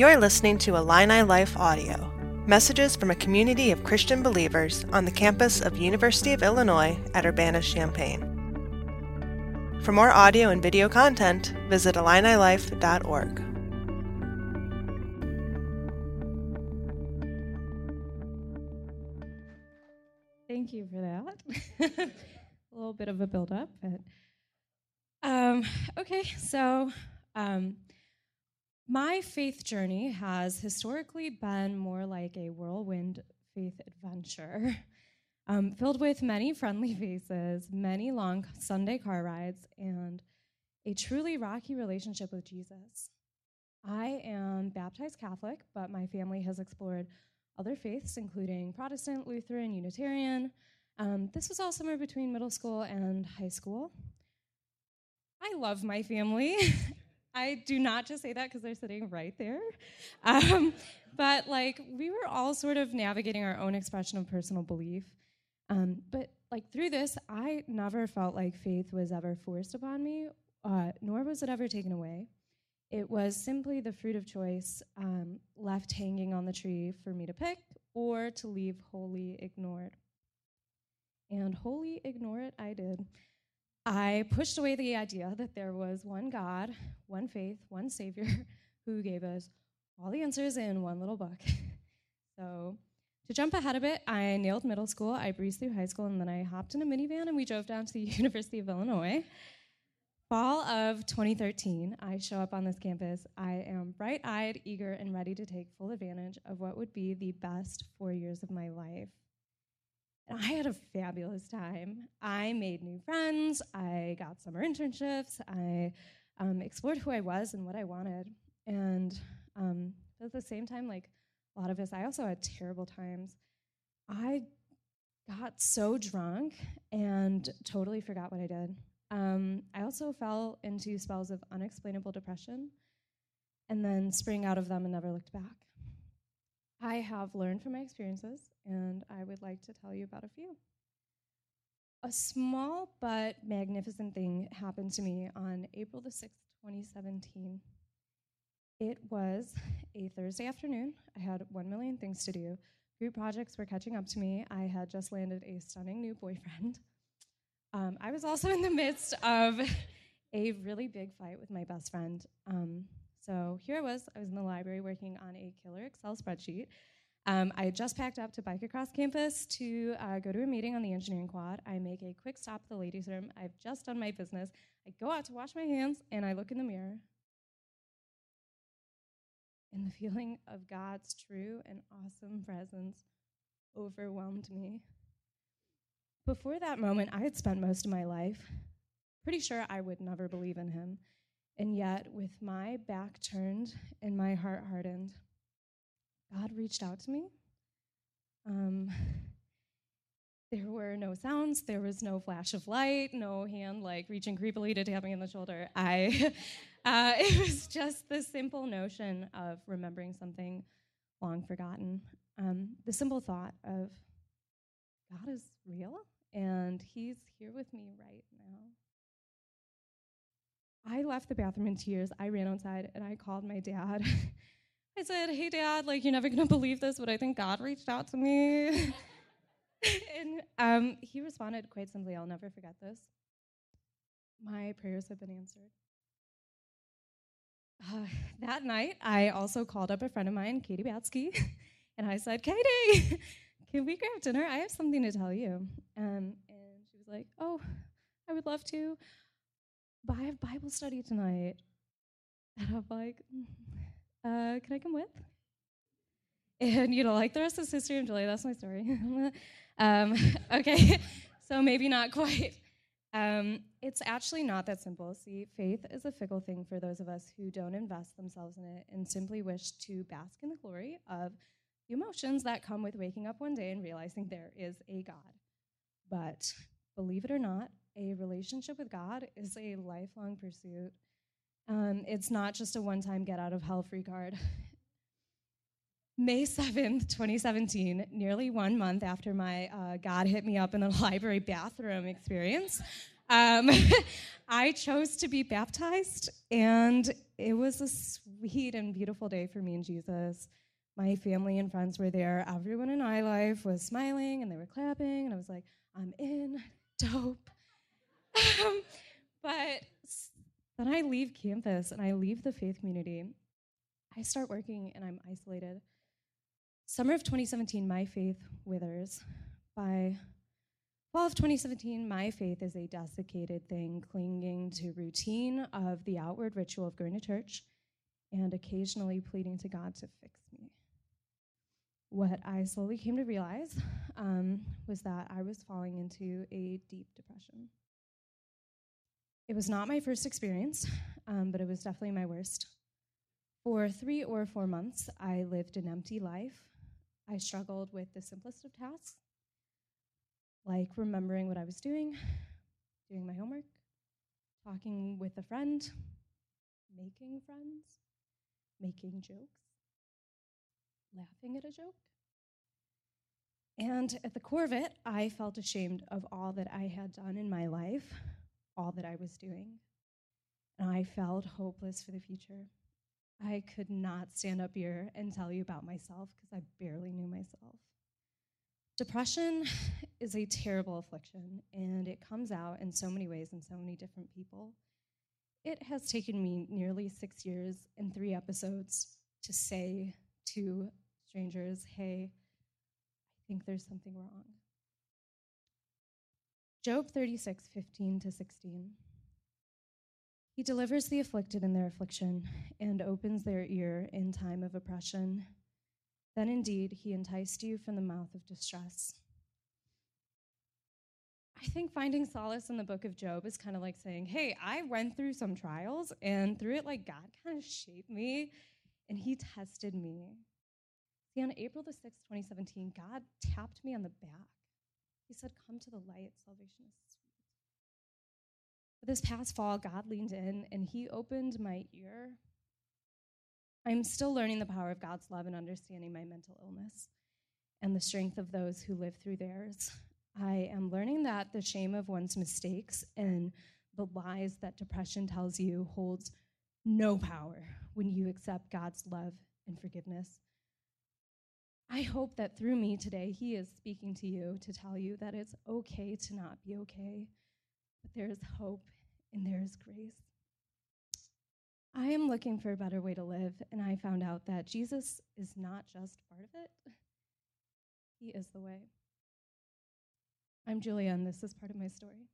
You're listening to Illini Life Audio, messages from a community of Christian believers on the campus of University of Illinois at Urbana-Champaign. For more audio and video content, visit IlliniLife.org. Thank you for that. a little bit of a build-up, but um, okay. So um, my faith journey has historically been more like a whirlwind faith adventure, um, filled with many friendly faces, many long Sunday car rides, and a truly rocky relationship with Jesus. I am baptized Catholic, but my family has explored other faiths, including Protestant, Lutheran, Unitarian. Um, this was all somewhere between middle school and high school. I love my family. I do not just say that because they're sitting right there. Um, but like we were all sort of navigating our own expression of personal belief. Um, but like through this, I never felt like faith was ever forced upon me, uh, nor was it ever taken away. It was simply the fruit of choice um, left hanging on the tree for me to pick or to leave wholly ignored. And wholly ignore it, I did. I pushed away the idea that there was one God, one faith, one Savior who gave us all the answers in one little book. so, to jump ahead a bit, I nailed middle school, I breezed through high school, and then I hopped in a minivan and we drove down to the University of Illinois. Fall of 2013, I show up on this campus. I am bright eyed, eager, and ready to take full advantage of what would be the best four years of my life. And I had a fabulous time. I made new friends. I got summer internships. I um, explored who I was and what I wanted. And um, at the same time, like a lot of us, I also had terrible times. I got so drunk and totally forgot what I did. Um, I also fell into spells of unexplainable depression and then sprang out of them and never looked back. I have learned from my experiences, and I would like to tell you about a few. A small but magnificent thing happened to me on April the 6th, 2017. It was a Thursday afternoon. I had one million things to do. Group projects were catching up to me. I had just landed a stunning new boyfriend. Um, I was also in the midst of a really big fight with my best friend. Um, so here I was. I was in the library working on a killer Excel spreadsheet. Um, I just packed up to bike across campus to uh, go to a meeting on the engineering quad. I make a quick stop at the ladies' room. I've just done my business. I go out to wash my hands and I look in the mirror. And the feeling of God's true and awesome presence overwhelmed me. Before that moment, I had spent most of my life pretty sure I would never believe in Him. And yet, with my back turned and my heart hardened, God reached out to me. Um, there were no sounds, there was no flash of light, no hand like reaching creepily to tap me on the shoulder. I, uh, it was just the simple notion of remembering something long forgotten. Um, the simple thought of God is real and He's here with me right now. I left the bathroom in tears. I ran outside and I called my dad. I said, Hey, dad, like, you're never going to believe this, but I think God reached out to me. and um, he responded quite simply, I'll never forget this. My prayers have been answered. Uh, that night, I also called up a friend of mine, Katie Batsky, and I said, Katie, can we grab dinner? I have something to tell you. Um, and she was like, Oh, I would love to but I have Bible study tonight. And I'm like, mm, uh, can I come with? And, you know, like the rest is history of Julie, that's my story. um, okay, so maybe not quite. Um, it's actually not that simple. See, faith is a fickle thing for those of us who don't invest themselves in it and simply wish to bask in the glory of the emotions that come with waking up one day and realizing there is a God. But believe it or not, a relationship with God is a lifelong pursuit. Um, it's not just a one time get out of hell free card. May 7th, 2017, nearly one month after my uh, God hit me up in the library bathroom experience, um, I chose to be baptized, and it was a sweet and beautiful day for me and Jesus. My family and friends were there. Everyone in iLife was smiling and they were clapping, and I was like, I'm in, dope. Um, but then I leave campus and I leave the faith community. I start working and I'm isolated. Summer of 2017, my faith withers. By fall of 2017, my faith is a desiccated thing, clinging to routine of the outward ritual of going to church and occasionally pleading to God to fix me. What I slowly came to realize um, was that I was falling into a deep depression. It was not my first experience, um, but it was definitely my worst. For three or four months, I lived an empty life. I struggled with the simplest of tasks, like remembering what I was doing, doing my homework, talking with a friend, making friends, making jokes, laughing at a joke. And at the core of it, I felt ashamed of all that I had done in my life, all that I was doing. And I felt hopeless for the future. I could not stand up here and tell you about myself because I barely knew myself. Depression is a terrible affliction, and it comes out in so many ways in so many different people. It has taken me nearly six years and three episodes to say to strangers, hey, I think there's something wrong. Job 36, 15 to 16. He delivers the afflicted in their affliction and opens their ear in time of oppression. Then indeed he enticed you from the mouth of distress. I think finding solace in the book of Job is kind of like saying, Hey, I went through some trials, and through it, like God kind of shaped me and he tested me. See, on April the 6th, 2017, God tapped me on the back. He said, Come to the light, salvation is sweet. But this past fall, God leaned in and he opened my ear. I'm still learning the power of God's love and understanding my mental illness and the strength of those who live through theirs. I am learning that the shame of one's mistakes and the lies that depression tells you holds no power when you accept God's love and forgiveness. I hope that through me today, He is speaking to you to tell you that it's okay to not be okay, but there is hope and there is grace. I am looking for a better way to live, and I found out that Jesus is not just part of it, He is the way. I'm Julia, and this is part of my story.